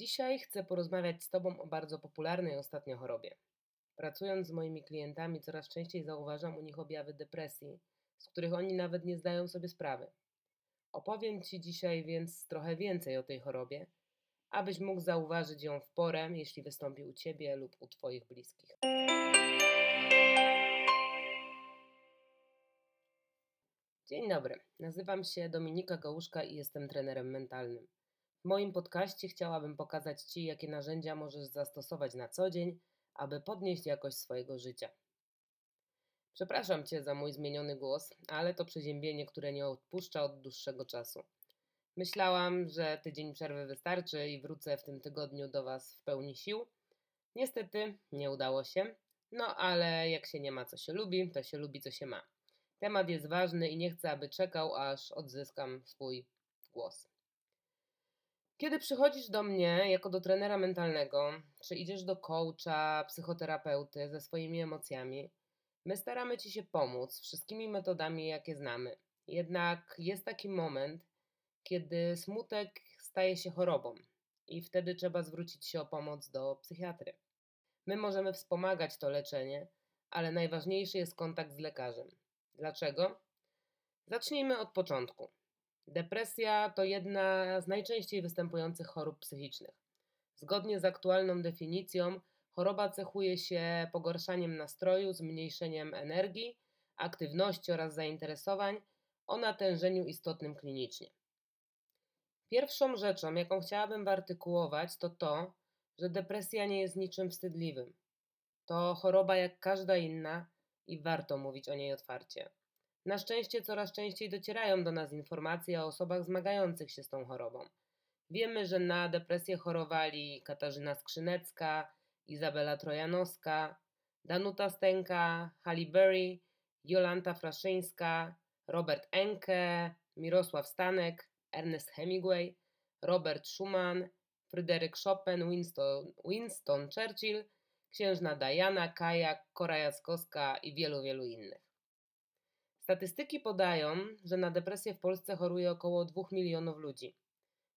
Dzisiaj chcę porozmawiać z Tobą o bardzo popularnej ostatnio chorobie. Pracując z moimi klientami, coraz częściej zauważam u nich objawy depresji, z których oni nawet nie zdają sobie sprawy. Opowiem Ci dzisiaj więc trochę więcej o tej chorobie, abyś mógł zauważyć ją w porę, jeśli wystąpi u Ciebie lub u Twoich bliskich. Dzień dobry, nazywam się Dominika Gałuszka i jestem trenerem mentalnym. W moim podcaście chciałabym pokazać Ci, jakie narzędzia możesz zastosować na co dzień, aby podnieść jakość swojego życia. Przepraszam Cię za mój zmieniony głos, ale to przeziębienie, które nie odpuszcza od dłuższego czasu. Myślałam, że tydzień przerwy wystarczy i wrócę w tym tygodniu do Was w pełni sił. Niestety nie udało się, no ale jak się nie ma co się lubi, to się lubi co się ma. Temat jest ważny i nie chcę, aby czekał, aż odzyskam swój głos. Kiedy przychodzisz do mnie jako do trenera mentalnego, czy idziesz do coacha, psychoterapeuty ze swoimi emocjami, my staramy Ci się pomóc wszystkimi metodami, jakie znamy. Jednak jest taki moment, kiedy smutek staje się chorobą i wtedy trzeba zwrócić się o pomoc do psychiatry. My możemy wspomagać to leczenie, ale najważniejszy jest kontakt z lekarzem. Dlaczego? Zacznijmy od początku. Depresja to jedna z najczęściej występujących chorób psychicznych. Zgodnie z aktualną definicją, choroba cechuje się pogorszaniem nastroju, zmniejszeniem energii, aktywności oraz zainteresowań o natężeniu istotnym klinicznie. Pierwszą rzeczą, jaką chciałabym wyartykułować, to to, że depresja nie jest niczym wstydliwym. To choroba jak każda inna i warto mówić o niej otwarcie. Na szczęście coraz częściej docierają do nas informacje o osobach zmagających się z tą chorobą. Wiemy, że na depresję chorowali Katarzyna Skrzynecka, Izabela Trojanowska, Danuta Stenka, Halle Berry, Jolanta Fraszyńska, Robert Enke, Mirosław Stanek, Ernest Hemingway, Robert Schumann, Fryderyk Chopin, Winston, Winston Churchill, księżna Diana, Kaja, Kora Jaskowska i wielu, wielu innych. Statystyki podają, że na depresję w Polsce choruje około 2 milionów ludzi.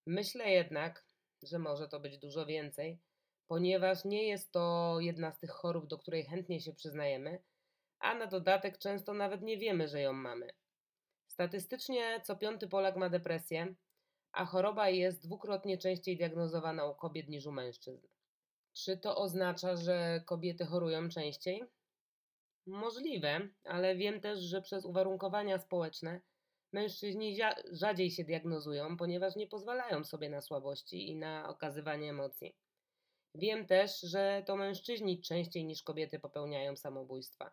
Myślę jednak, że może to być dużo więcej, ponieważ nie jest to jedna z tych chorób, do której chętnie się przyznajemy, a na dodatek często nawet nie wiemy, że ją mamy. Statystycznie co piąty Polak ma depresję, a choroba jest dwukrotnie częściej diagnozowana u kobiet niż u mężczyzn. Czy to oznacza, że kobiety chorują częściej? Możliwe, ale wiem też, że przez uwarunkowania społeczne mężczyźni rzadziej się diagnozują, ponieważ nie pozwalają sobie na słabości i na okazywanie emocji. Wiem też, że to mężczyźni częściej niż kobiety popełniają samobójstwa.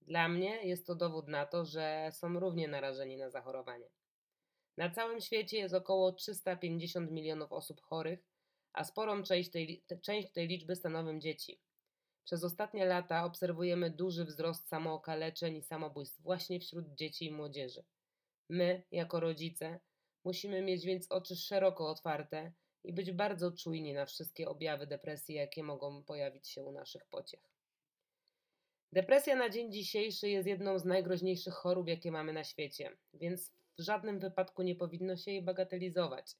Dla mnie jest to dowód na to, że są równie narażeni na zachorowanie. Na całym świecie jest około 350 milionów osób chorych, a sporą część tej, część tej liczby stanowią dzieci. Przez ostatnie lata obserwujemy duży wzrost samookaleczeń i samobójstw właśnie wśród dzieci i młodzieży. My, jako rodzice, musimy mieć więc oczy szeroko otwarte i być bardzo czujni na wszystkie objawy depresji, jakie mogą pojawić się u naszych pociech. Depresja na dzień dzisiejszy jest jedną z najgroźniejszych chorób, jakie mamy na świecie, więc w żadnym wypadku nie powinno się jej bagatelizować.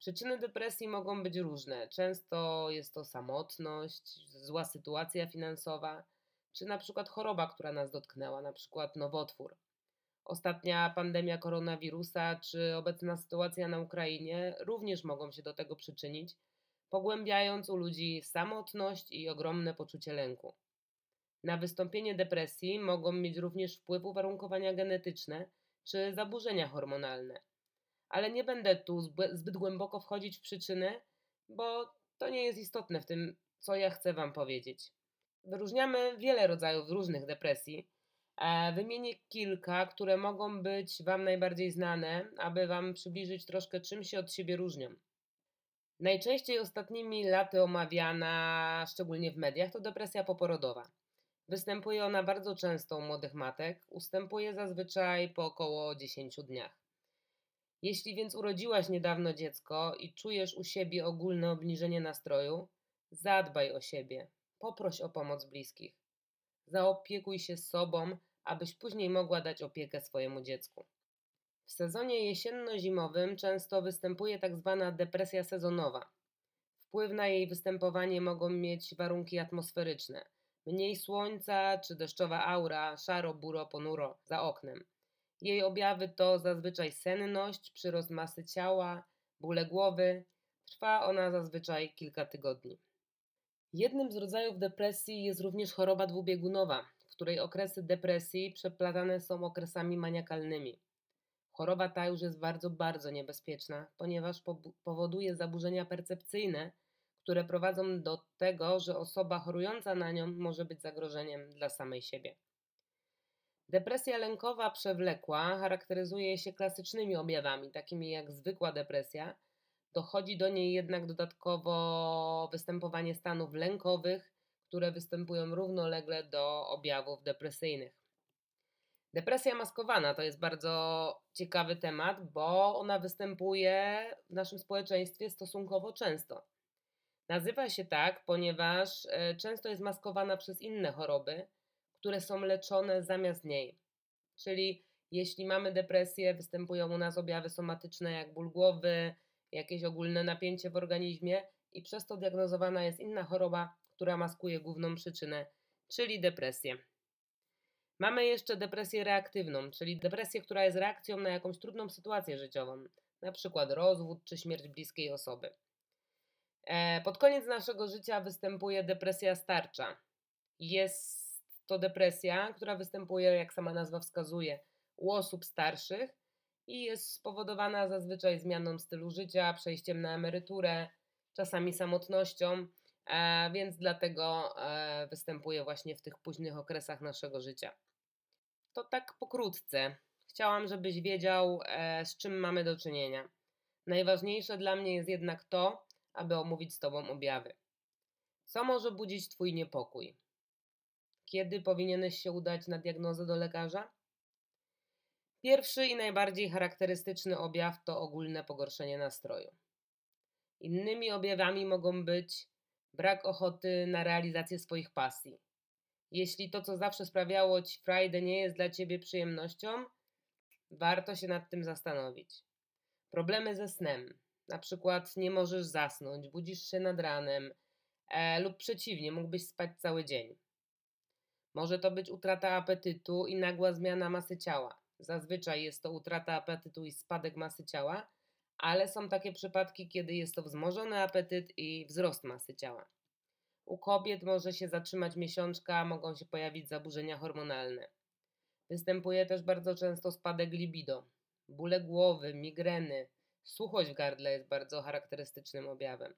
Przyczyny depresji mogą być różne. Często jest to samotność, zła sytuacja finansowa, czy na przykład choroba, która nas dotknęła, na przykład nowotwór. Ostatnia pandemia koronawirusa czy obecna sytuacja na Ukrainie również mogą się do tego przyczynić, pogłębiając u ludzi samotność i ogromne poczucie lęku. Na wystąpienie depresji mogą mieć również wpływ uwarunkowania genetyczne czy zaburzenia hormonalne ale nie będę tu zbyt głęboko wchodzić w przyczyny, bo to nie jest istotne w tym, co ja chcę Wam powiedzieć. Wyróżniamy wiele rodzajów różnych depresji. Wymienię kilka, które mogą być Wam najbardziej znane, aby Wam przybliżyć troszkę, czym się od siebie różnią. Najczęściej ostatnimi laty omawiana, szczególnie w mediach, to depresja poporodowa. Występuje ona bardzo często u młodych matek, ustępuje zazwyczaj po około 10 dniach. Jeśli więc urodziłaś niedawno dziecko i czujesz u siebie ogólne obniżenie nastroju, zadbaj o siebie, poproś o pomoc bliskich. Zaopiekuj się sobą, abyś później mogła dać opiekę swojemu dziecku. W sezonie jesienno-zimowym często występuje tak zwana depresja sezonowa. Wpływ na jej występowanie mogą mieć warunki atmosferyczne. Mniej słońca czy deszczowa aura, szaro, buro, ponuro za oknem. Jej objawy to zazwyczaj senność, przyrost masy ciała, bóle głowy. Trwa ona zazwyczaj kilka tygodni. Jednym z rodzajów depresji jest również choroba dwubiegunowa, w której okresy depresji przeplatane są okresami maniakalnymi. Choroba ta już jest bardzo, bardzo niebezpieczna, ponieważ powoduje zaburzenia percepcyjne, które prowadzą do tego, że osoba chorująca na nią może być zagrożeniem dla samej siebie. Depresja lękowa przewlekła charakteryzuje się klasycznymi objawami, takimi jak zwykła depresja. Dochodzi do niej jednak dodatkowo występowanie stanów lękowych, które występują równolegle do objawów depresyjnych. Depresja maskowana to jest bardzo ciekawy temat, bo ona występuje w naszym społeczeństwie stosunkowo często. Nazywa się tak, ponieważ e, często jest maskowana przez inne choroby, które są leczone zamiast niej. Czyli jeśli mamy depresję, występują u nas objawy somatyczne jak ból głowy, jakieś ogólne napięcie w organizmie i przez to diagnozowana jest inna choroba, która maskuje główną przyczynę, czyli depresję. Mamy jeszcze depresję reaktywną, czyli depresję, która jest reakcją na jakąś trudną sytuację życiową, na przykład rozwód czy śmierć bliskiej osoby. E, pod koniec naszego życia występuje depresja starcza. Jest to depresja, która występuje, jak sama nazwa wskazuje, u osób starszych i jest spowodowana zazwyczaj zmianą stylu życia, przejściem na emeryturę, czasami samotnością, e, więc dlatego e, występuje właśnie w tych późnych okresach naszego życia. To tak pokrótce. Chciałam, żebyś wiedział, e, z czym mamy do czynienia. Najważniejsze dla mnie jest jednak to, aby omówić z Tobą objawy. Co może budzić Twój niepokój? Kiedy powinieneś się udać na diagnozę do lekarza? Pierwszy i najbardziej charakterystyczny objaw to ogólne pogorszenie nastroju. Innymi objawami mogą być brak ochoty na realizację swoich pasji. Jeśli to, co zawsze sprawiało ci frajdę, nie jest dla ciebie przyjemnością, warto się nad tym zastanowić. Problemy ze snem, na przykład nie możesz zasnąć, budzisz się nad ranem, e, lub przeciwnie, mógłbyś spać cały dzień. Może to być utrata apetytu i nagła zmiana masy ciała. Zazwyczaj jest to utrata apetytu i spadek masy ciała, ale są takie przypadki, kiedy jest to wzmożony apetyt i wzrost masy ciała. U kobiet może się zatrzymać miesiączka, mogą się pojawić zaburzenia hormonalne. Występuje też bardzo często spadek libido, bóle głowy, migreny, suchość w gardle jest bardzo charakterystycznym objawem.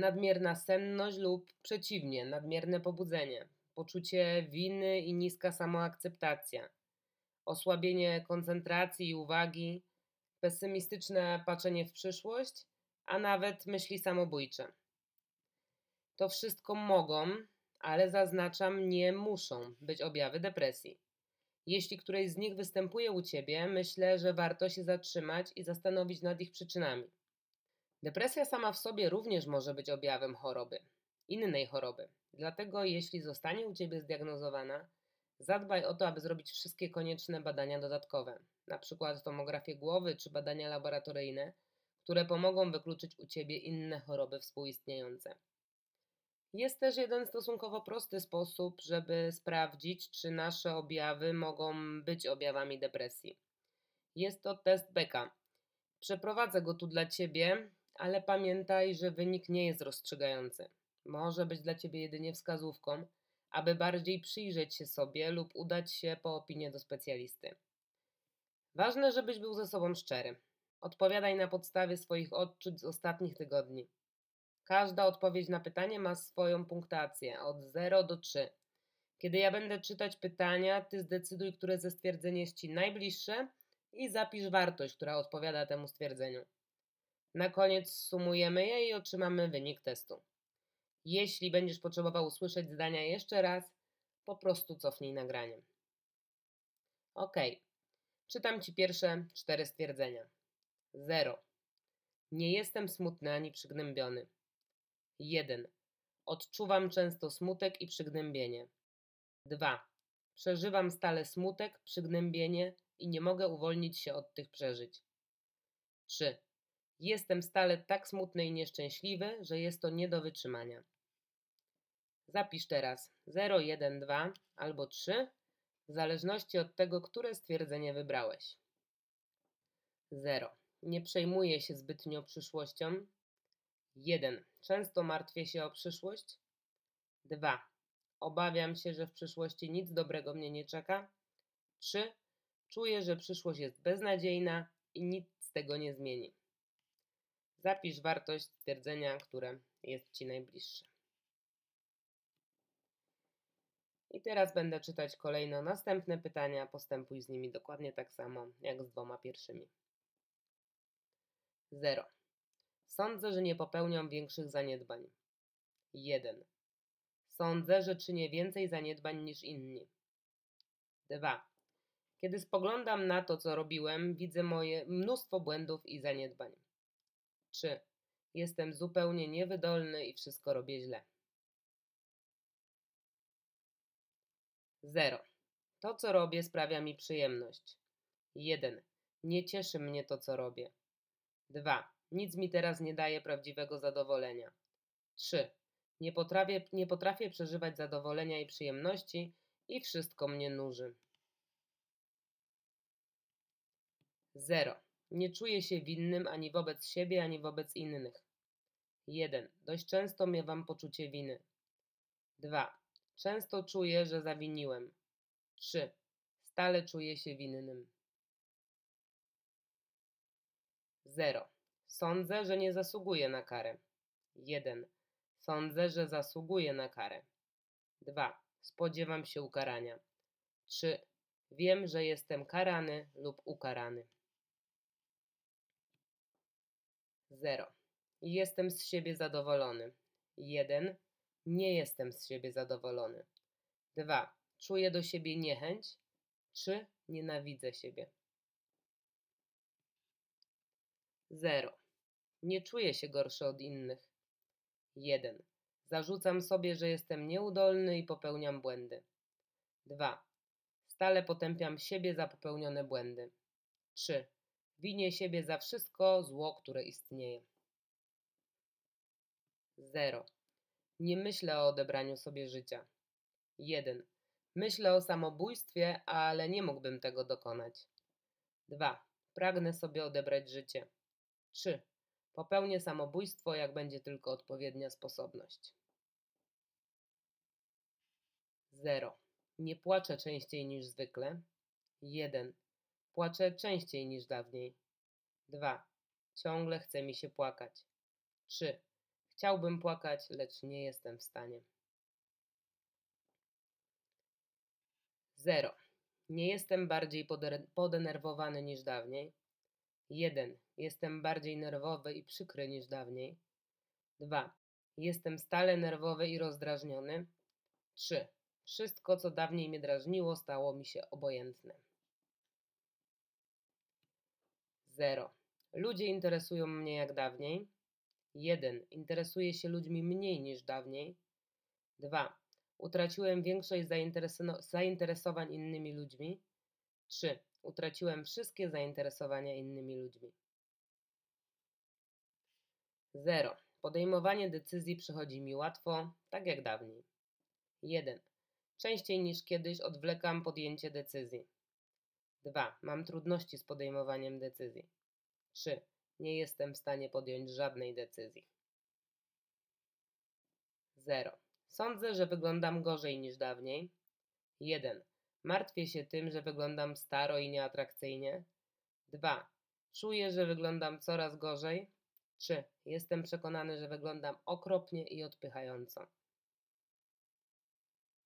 Nadmierna senność lub przeciwnie, nadmierne pobudzenie, poczucie winy i niska samoakceptacja, osłabienie koncentracji i uwagi, pesymistyczne patrzenie w przyszłość, a nawet myśli samobójcze. To wszystko mogą, ale zaznaczam, nie muszą być objawy depresji. Jeśli któreś z nich występuje u ciebie, myślę, że warto się zatrzymać i zastanowić nad ich przyczynami. Depresja sama w sobie również może być objawem choroby, innej choroby. Dlatego, jeśli zostanie u ciebie zdiagnozowana, zadbaj o to, aby zrobić wszystkie konieczne badania dodatkowe, np. tomografię głowy czy badania laboratoryjne, które pomogą wykluczyć u ciebie inne choroby współistniejące. Jest też jeden stosunkowo prosty sposób, żeby sprawdzić, czy nasze objawy mogą być objawami depresji. Jest to test Beka. Przeprowadzę go tu dla Ciebie, ale pamiętaj, że wynik nie jest rozstrzygający. Może być dla Ciebie jedynie wskazówką, aby bardziej przyjrzeć się sobie lub udać się po opinię do specjalisty. Ważne, żebyś był ze sobą szczery. Odpowiadaj na podstawie swoich odczuć z ostatnich tygodni. Każda odpowiedź na pytanie ma swoją punktację od 0 do 3. Kiedy ja będę czytać pytania, ty zdecyduj, które ze stwierdzeń jest ci najbliższe i zapisz wartość, która odpowiada temu stwierdzeniu. Na koniec sumujemy je i otrzymamy wynik testu. Jeśli będziesz potrzebował usłyszeć zdania jeszcze raz, po prostu cofnij nagranie. Ok. Czytam ci pierwsze cztery stwierdzenia. 0. Nie jestem smutny ani przygnębiony. 1. Odczuwam często smutek i przygnębienie. 2. Przeżywam stale smutek, przygnębienie i nie mogę uwolnić się od tych przeżyć. 3. Jestem stale tak smutny i nieszczęśliwy, że jest to nie do wytrzymania. Zapisz teraz 0, 1, 2 albo 3, w zależności od tego, które stwierdzenie wybrałeś. 0. Nie przejmuję się zbytnio przyszłością. 1. Często martwię się o przyszłość. 2. Obawiam się, że w przyszłości nic dobrego mnie nie czeka. 3. Czuję, że przyszłość jest beznadziejna i nic z tego nie zmieni. Zapisz wartość stwierdzenia, które jest Ci najbliższe. I teraz będę czytać kolejno następne pytania. Postępuj z nimi dokładnie tak samo jak z dwoma pierwszymi. 0. Sądzę, że nie popełniam większych zaniedbań. 1. Sądzę, że czynię więcej zaniedbań niż inni. 2. Kiedy spoglądam na to, co robiłem, widzę moje mnóstwo błędów i zaniedbań. 3. Jestem zupełnie niewydolny i wszystko robię źle. 0. To, co robię, sprawia mi przyjemność. 1. Nie cieszy mnie to, co robię. 2. Nic mi teraz nie daje prawdziwego zadowolenia. 3. Nie potrafię, nie potrafię przeżywać zadowolenia i przyjemności i wszystko mnie nuży. 0. Nie czuję się winnym ani wobec siebie, ani wobec innych. 1. Dość często miewam poczucie winy. 2. Często czuję, że zawiniłem. 3. Stale czuję się winnym. 0. Sądzę, że nie zasługuję na karę. 1. Sądzę, że zasługuję na karę. 2. Spodziewam się ukarania. 3. Wiem, że jestem karany lub ukarany. 0. Jestem z siebie zadowolony. 1. Nie jestem z siebie zadowolony. 2. Czuję do siebie niechęć. 3. Nienawidzę siebie. 0. Nie czuję się gorszy od innych. 1. Zarzucam sobie, że jestem nieudolny i popełniam błędy. 2. Stale potępiam siebie za popełnione błędy. 3. Winię siebie za wszystko zło, które istnieje. 0. Nie myślę o odebraniu sobie życia. 1. Myślę o samobójstwie, ale nie mógłbym tego dokonać. 2. Pragnę sobie odebrać życie. 3. Popełnię samobójstwo, jak będzie tylko odpowiednia sposobność. 0. Nie płaczę częściej niż zwykle. 1. Płaczę częściej niż dawniej. 2. Ciągle chce mi się płakać. 3. Chciałbym płakać, lecz nie jestem w stanie. 0. Nie jestem bardziej podenerwowany niż dawniej. 1. Jestem bardziej nerwowy i przykry niż dawniej. 2. Jestem stale nerwowy i rozdrażniony. 3. Wszystko, co dawniej mnie drażniło, stało mi się obojętne. 0. Ludzie interesują mnie jak dawniej. 1. Interesuję się ludźmi mniej niż dawniej. 2. Utraciłem większość zainteresowań innymi ludźmi. 3. Utraciłem wszystkie zainteresowania innymi ludźmi. 0. Podejmowanie decyzji przychodzi mi łatwo, tak jak dawniej. 1. Częściej niż kiedyś odwlekam podjęcie decyzji. 2. Mam trudności z podejmowaniem decyzji. 3. Nie jestem w stanie podjąć żadnej decyzji. 0. Sądzę, że wyglądam gorzej niż dawniej. 1. Martwię się tym, że wyglądam staro i nieatrakcyjnie. 2. Czuję, że wyglądam coraz gorzej. 3. Jestem przekonany, że wyglądam okropnie i odpychająco.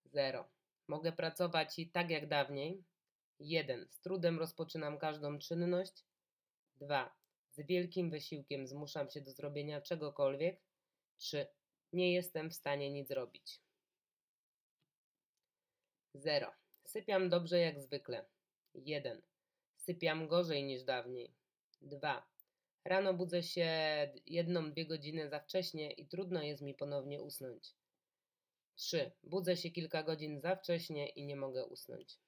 0. Mogę pracować i tak jak dawniej. 1. Z trudem rozpoczynam każdą czynność. 2. Z wielkim wysiłkiem zmuszam się do zrobienia czegokolwiek. 3. Nie jestem w stanie nic zrobić. 0. Sypiam dobrze jak zwykle. 1. Sypiam gorzej niż dawniej. 2. Rano budzę się jedną, dwie godziny za wcześnie i trudno jest mi ponownie usnąć. 3. Budzę się kilka godzin za wcześnie i nie mogę usnąć.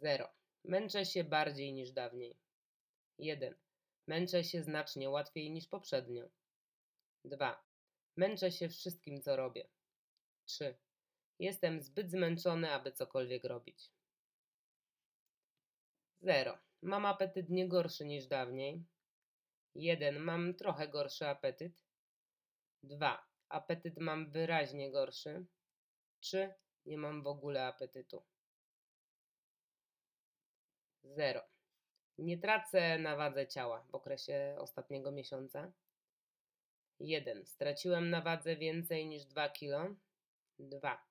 0. Męczę się bardziej niż dawniej. 1. Męczę się znacznie łatwiej niż poprzednio. 2. Męczę się wszystkim, co robię. 3. Jestem zbyt zmęczony, aby cokolwiek robić. 0. Mam apetyt nie gorszy niż dawniej. 1. Mam trochę gorszy apetyt. 2. Apetyt mam wyraźnie gorszy. 3. Nie mam w ogóle apetytu. 0. Nie tracę na wadze ciała w okresie ostatniego miesiąca. 1. Straciłem na wadze więcej niż 2 kg. 2.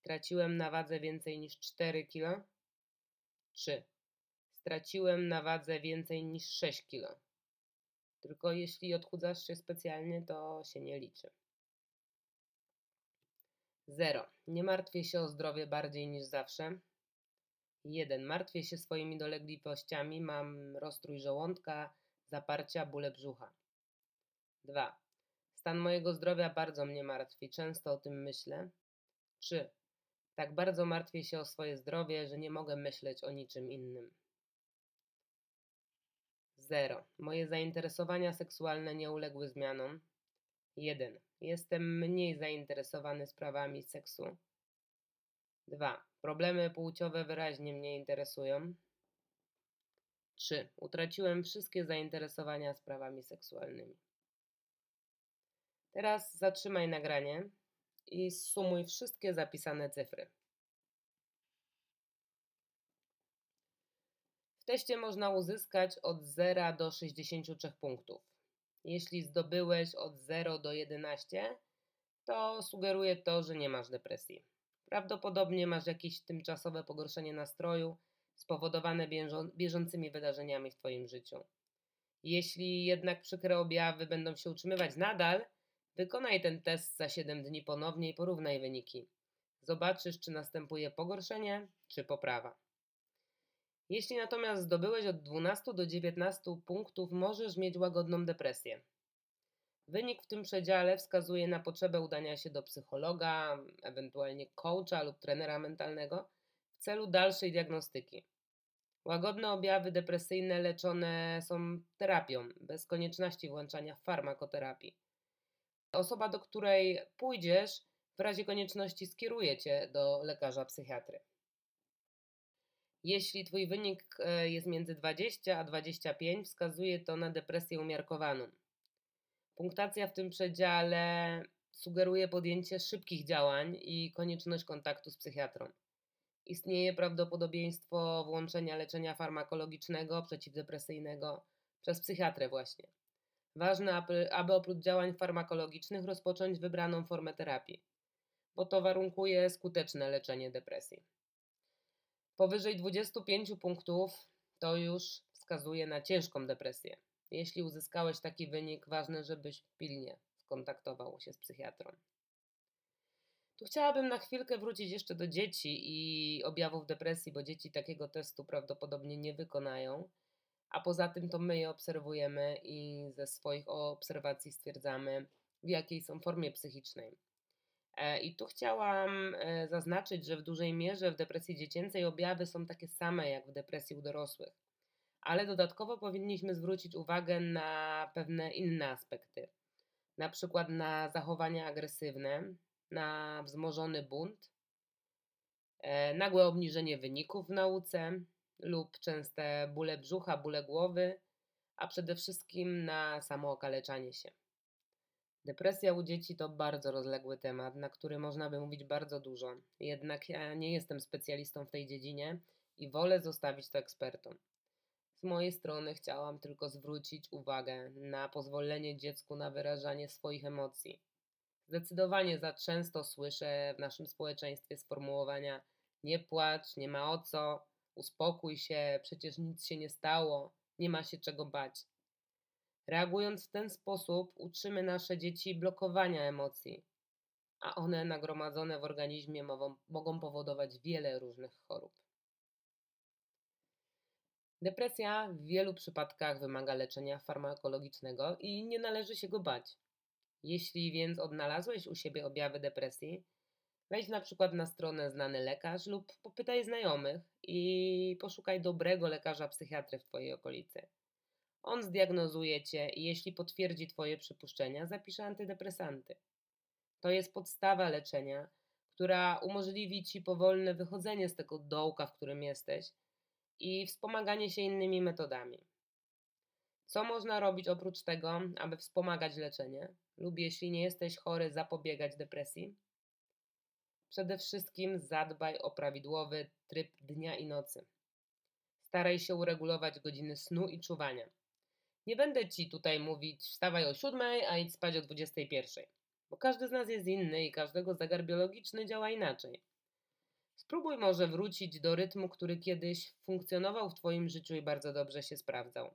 Straciłem na wadze więcej niż 4 kg. 3. Straciłem na wadze więcej niż 6 kg. Tylko jeśli odchudzasz się specjalnie, to się nie liczy. 0. Nie martwię się o zdrowie bardziej niż zawsze. 1. Martwię się swoimi dolegliwościami, mam rozstrój żołądka, zaparcia, bóle brzucha. 2. Stan mojego zdrowia bardzo mnie martwi, często o tym myślę. 3. Tak bardzo martwię się o swoje zdrowie, że nie mogę myśleć o niczym innym. 0. Moje zainteresowania seksualne nie uległy zmianom. 1. Jestem mniej zainteresowany sprawami seksu. 2. Problemy płciowe wyraźnie mnie interesują. 3. Utraciłem wszystkie zainteresowania sprawami seksualnymi. Teraz zatrzymaj nagranie i sumuj wszystkie zapisane cyfry. W teście można uzyskać od 0 do 63 punktów. Jeśli zdobyłeś od 0 do 11, to sugeruje to, że nie masz depresji. Prawdopodobnie masz jakieś tymczasowe pogorszenie nastroju spowodowane bieżącymi wydarzeniami w Twoim życiu. Jeśli jednak przykre objawy będą się utrzymywać nadal, wykonaj ten test za 7 dni ponownie i porównaj wyniki. Zobaczysz, czy następuje pogorszenie, czy poprawa. Jeśli natomiast zdobyłeś od 12 do 19 punktów, możesz mieć łagodną depresję. Wynik w tym przedziale wskazuje na potrzebę udania się do psychologa, ewentualnie coacha lub trenera mentalnego w celu dalszej diagnostyki. Łagodne objawy depresyjne leczone są terapią, bez konieczności włączania farmakoterapii. Osoba, do której pójdziesz, w razie konieczności skieruje cię do lekarza psychiatry. Jeśli Twój wynik e, jest między 20 a 25, wskazuje to na depresję umiarkowaną. Punktacja w tym przedziale sugeruje podjęcie szybkich działań i konieczność kontaktu z psychiatrą. Istnieje prawdopodobieństwo włączenia leczenia farmakologicznego, przeciwdepresyjnego przez psychiatrę właśnie. Ważne, aby, oprócz działań farmakologicznych rozpocząć wybraną formę terapii, bo to warunkuje skuteczne leczenie depresji. Powyżej 25 punktów to już wskazuje na ciężką depresję. Jeśli uzyskałeś taki wynik, ważne, żebyś pilnie skontaktował się z psychiatrą. Tu chciałabym na chwilkę wrócić jeszcze do dzieci i objawów depresji, bo dzieci takiego testu prawdopodobnie nie wykonają, a poza tym to my je obserwujemy i ze swoich obserwacji stwierdzamy, w jakiej są formie psychicznej. E, I tu chciałam e, zaznaczyć, że w dużej mierze w depresji dziecięcej objawy są takie same jak w depresji u dorosłych, ale dodatkowo powinniśmy zwrócić uwagę na pewne inne aspekty, na przykład na zachowania agresywne, na wzmożony bunt, e, nagłe obniżenie wyników w nauce lub częste bóle brzucha, bóle głowy, a przede wszystkim na samookaleczanie się. Depresja u dzieci to bardzo rozległy temat, na który można by mówić bardzo dużo. Jednak ja nie jestem specjalistą w tej dziedzinie i wolę zostawić to ekspertom. Z mojej strony chciałam tylko zwrócić uwagę na pozwolenie dziecku na wyrażanie swoich emocji. Zdecydowanie za często słyszę w naszym społeczeństwie sformułowania nie płacz, nie ma o co, uspokój się, przecież nic się nie stało, nie ma się czego bać. Reagując w ten sposób, uczymy nasze dzieci blokowania emocji, a one nagromadzone w organizmie mogą, mogą powodować wiele różnych chorób. Depresja w wielu przypadkach wymaga leczenia farmakologicznego i nie należy się go bać. Jeśli więc odnalazłeś u siebie objawy depresji, wejdź na przykład na stronę znany lekarz lub popytaj znajomych i poszukaj dobrego lekarza psychiatry w Twojej okolicy. On zdiagnozuje cię i jeśli potwierdzi twoje przypuszczenia, zapisze antydepresanty. To jest podstawa leczenia, która umożliwi ci powolne wychodzenie z tego dołka, w którym jesteś i wspomaganie się innymi metodami. Co można robić oprócz tego, aby wspomagać leczenie, lub jeśli nie jesteś chory, zapobiegać depresji? Przede wszystkim zadbaj o prawidłowy tryb dnia i nocy. Staraj się uregulować godziny snu i czuwania. Nie będę ci tutaj mówić wstawaj o 7, a idź spać o 21, bo każdy z nas jest inny i każdego zegar biologiczny działa inaczej. Spróbuj może wrócić do rytmu, który kiedyś funkcjonował w Twoim życiu i bardzo dobrze się sprawdzał.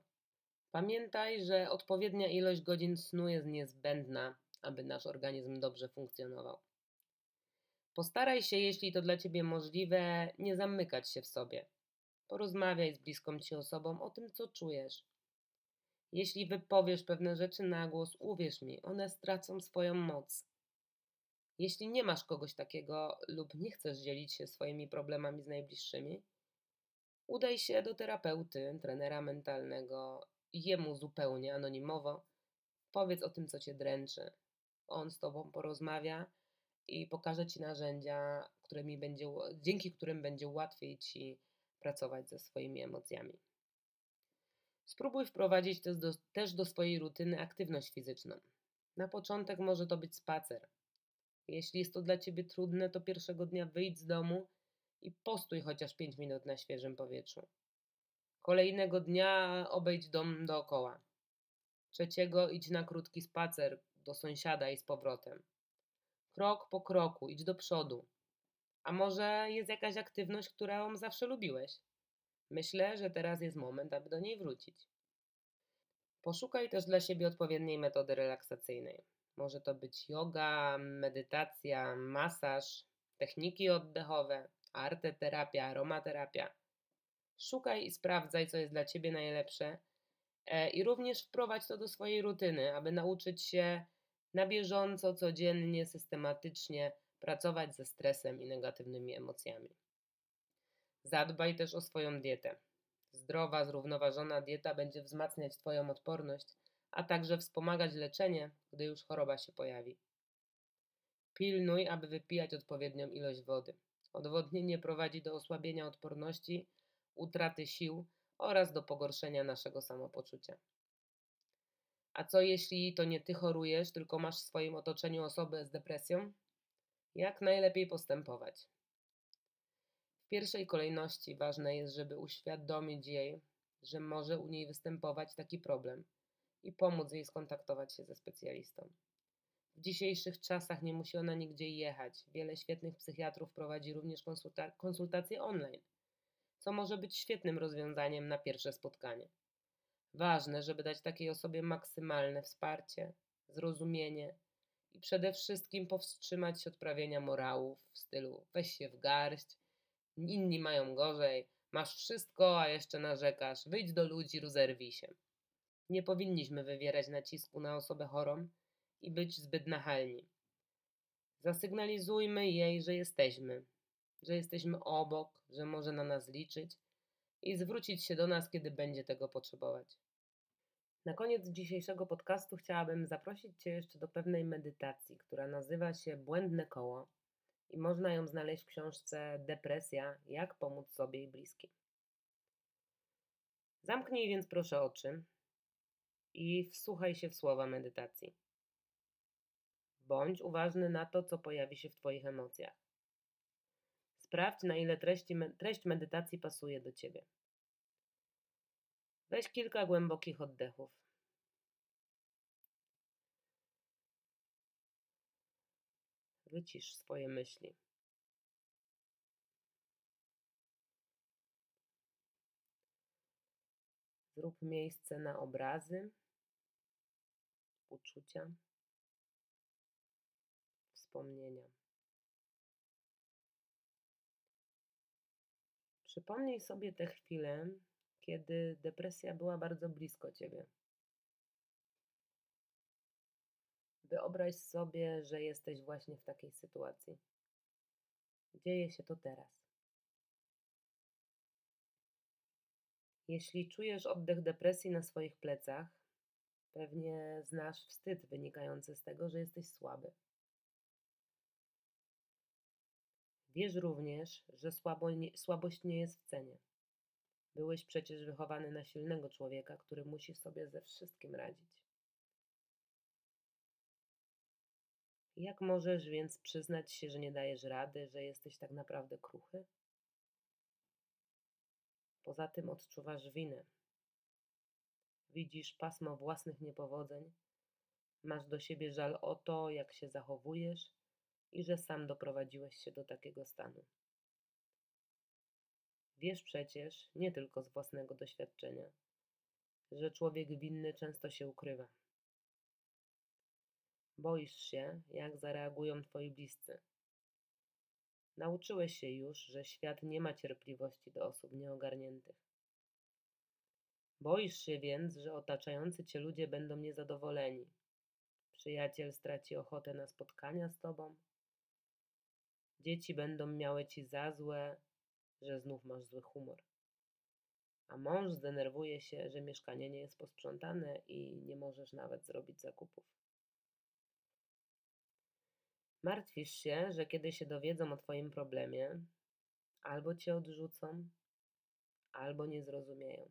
Pamiętaj, że odpowiednia ilość godzin snu jest niezbędna, aby nasz organizm dobrze funkcjonował. Postaraj się, jeśli to dla Ciebie możliwe, nie zamykać się w sobie. Porozmawiaj z bliską Ci osobą o tym, co czujesz. Jeśli wypowiesz pewne rzeczy na głos, uwierz mi, one stracą swoją moc. Jeśli nie masz kogoś takiego lub nie chcesz dzielić się swoimi problemami z najbliższymi, udaj się do terapeuty, trenera mentalnego, jemu zupełnie anonimowo. Powiedz o tym, co cię dręczy. On z tobą porozmawia i pokaże ci narzędzia, którymi będzie, dzięki którym będzie łatwiej ci pracować ze swoimi emocjami. Spróbuj wprowadzić też do, też do swojej rutyny aktywność fizyczną. Na początek może to być spacer. Jeśli jest to dla ciebie trudne, to pierwszego dnia wyjdź z domu i postój chociaż 5 minut na świeżym powietrzu. Kolejnego dnia obejdź dom dookoła. Trzeciego idź na krótki spacer do sąsiada i z powrotem. Krok po kroku, idź do przodu. A może jest jakaś aktywność, którą zawsze lubiłeś? Myślę, że teraz jest moment, aby do niej wrócić. Poszukaj też dla siebie odpowiedniej metody relaksacyjnej. Może to być yoga, medytacja, masaż, techniki oddechowe, arteterapia, aromaterapia. Szukaj i sprawdzaj, co jest dla ciebie najlepsze e, i również wprowadź to do swojej rutyny, aby nauczyć się na bieżąco, codziennie, systematycznie pracować ze stresem i negatywnymi emocjami. Zadbaj też o swoją dietę. Zdrowa, zrównoważona dieta będzie wzmacniać Twoją odporność, a także wspomagać leczenie, gdy już choroba się pojawi. Pilnuj, aby wypijać odpowiednią ilość wody. Odwodnienie prowadzi do osłabienia odporności, utraty sił oraz do pogorszenia naszego samopoczucia. A co jeśli to nie ty chorujesz, tylko masz w swoim otoczeniu osobę z depresją? Jak najlepiej postępować? W pierwszej kolejności ważne jest, żeby uświadomić jej, że może u niej występować taki problem i pomóc jej skontaktować się ze specjalistą. W dzisiejszych czasach nie musi ona nigdzie jechać. Wiele świetnych psychiatrów prowadzi również konsulta konsultacje online, co może być świetnym rozwiązaniem na pierwsze spotkanie. Ważne, żeby dać takiej osobie maksymalne wsparcie, zrozumienie i przede wszystkim powstrzymać się od prawienia morałów w stylu weź się w garść, inni mają gorzej, masz wszystko, a jeszcze narzekasz, wyjdź do ludzi, rozerwij się. Nie powinniśmy wywierać nacisku na osobę chorą i być zbyt nachalni. Zasygnalizujmy jej, że jesteśmy, że jesteśmy obok, że może na nas liczyć i zwrócić się do nas, kiedy będzie tego potrzebować. Na koniec dzisiejszego podcastu chciałabym zaprosić Cię jeszcze do pewnej medytacji, która nazywa się Błędne Koło i można ją znaleźć w książce Depresja Jak pomóc sobie i bliskim. Zamknij więc proszę oczy i wsłuchaj się w słowa medytacji. Bądź uważny na to, co pojawi się w Twoich emocjach. Sprawdź, na ile treści, treść medytacji pasuje do Ciebie. Weź kilka głębokich oddechów. Wycisz swoje myśli. Zrób miejsce na obrazy, uczucia, wspomnienia. Przypomnij sobie tę chwilę, kiedy depresja była bardzo blisko ciebie. Wyobraź sobie, że jesteś właśnie w takiej sytuacji. Dzieje się to teraz. Jeśli czujesz oddech depresji na swoich plecach, pewnie znasz wstyd wynikający z tego, że jesteś słaby. Wiesz również, że słabo nie, słabość nie jest w cenie. Byłeś przecież wychowany na silnego człowieka, który musi sobie ze wszystkim radzić. Jak możesz więc przyznać się, że nie dajesz rady, że jesteś tak naprawdę kruchy? Poza tym odczuwasz winę. Widzisz pasmo własnych niepowodzeń, masz do siebie żal o to, jak się zachowujesz i że sam doprowadziłeś się do takiego stanu. Wiesz przecież, nie tylko z własnego doświadczenia, że człowiek winny często się ukrywa. Boisz się, jak zareagują twoi bliscy. Nauczyłeś się już, że świat nie ma cierpliwości do osób nieogarniętych. Boisz się więc, że otaczający cię ludzie będą niezadowoleni. Przyjaciel straci ochotę na spotkania z tobą. Dzieci będą miały ci za złe, że znów masz zły humor. A mąż zdenerwuje się, że mieszkanie nie jest posprzątane i nie możesz nawet zrobić zakupów. Martwisz się, że kiedy się dowiedzą o Twoim problemie, albo Cię odrzucą, albo nie zrozumieją.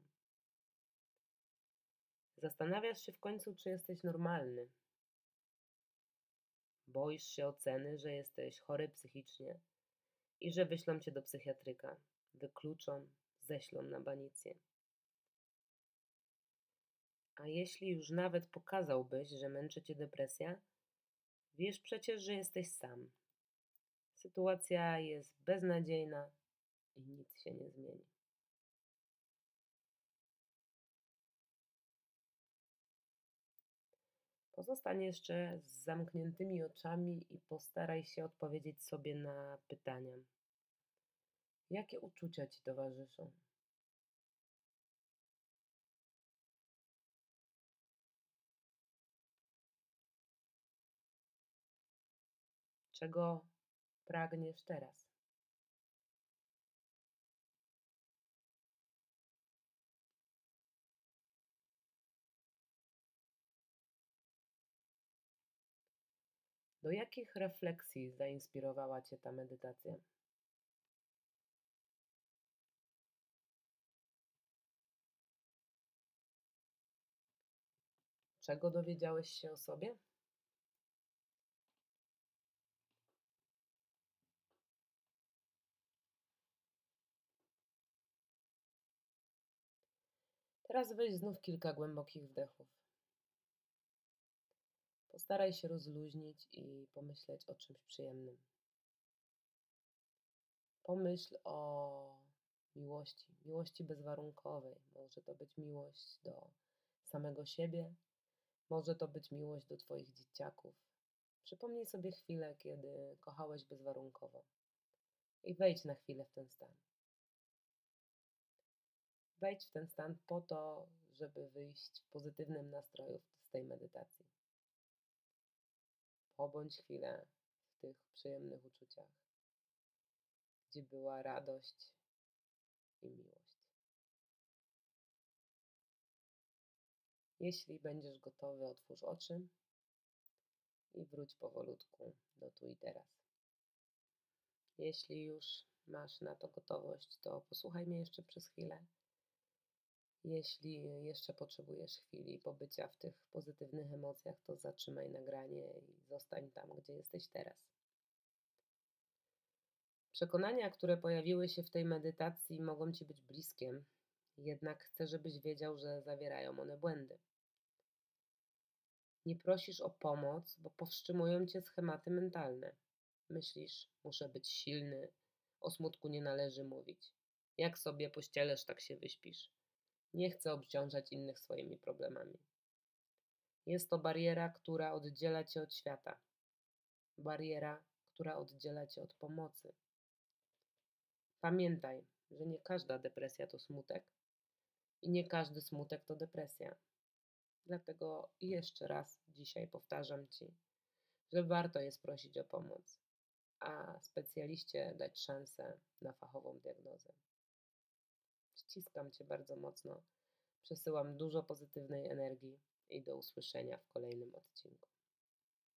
Zastanawiasz się w końcu, czy jesteś normalny. Boisz się oceny, że jesteś chory psychicznie i że wyślą cię do psychiatryka, wykluczą, ześlą na banicję. A jeśli już nawet pokazałbyś, że męczy cię depresja, wiesz przecież, że jesteś sam. Sytuacja jest beznadziejna i nic się nie zmieni. Pozostań jeszcze z zamkniętymi oczami i postaraj się odpowiedzieć sobie na pytania. Jakie uczucia ci towarzyszą? Czego pragniesz teraz? Do jakich refleksji zainspirowała Cię ta medytacja? Czego dowiedziałeś się o sobie? Teraz weź znów kilka głębokich wdechów. Postaraj się rozluźnić i pomyśleć o czymś przyjemnym. Pomyśl o miłości, miłości bezwarunkowej. Może to być miłość do samego siebie, może to być miłość do Twoich dzieciaków. Przypomnij sobie chwilę, kiedy kochałeś bezwarunkowo i wejdź na chwilę w ten stan. Wejdź w ten stan po to, żeby wyjść w pozytywnym nastroju z tej medytacji. Pobądź chwilę w tych przyjemnych uczuciach, gdzie była radość i miłość. Jeśli będziesz gotowy, otwórz oczy i wróć powolutku do tu i teraz. Jeśli już masz na to gotowość, to posłuchaj mnie jeszcze przez chwilę jeśli jeszcze potrzebujesz chwili pobycia w tych pozytywnych emocjach, to zatrzymaj nagranie i zostań tam, gdzie jesteś teraz. Przekonania, które pojawiły się w tej medytacji, mogą ci być bliskie, jednak chcę, żebyś wiedział, że zawierają one błędy. Nie prosisz o pomoc, bo powstrzymują cię schematy mentalne. Myślisz, muszę być silny, o smutku nie należy mówić. Jak sobie pościelesz, tak się wyśpisz. Nie chcę obciążać innych swoimi problemami. Jest to bariera, która oddziela cię od świata. Bariera, która oddziela cię od pomocy. Pamiętaj, że nie każda depresja to smutek i nie każdy smutek to depresja. Dlatego jeszcze raz dzisiaj powtarzam ci, że warto jest prosić o pomoc, a specjaliście dać szansę na fachową diagnozę. Ściskam Cię bardzo mocno. Przesyłam dużo pozytywnej energii i do usłyszenia w kolejnym odcinku.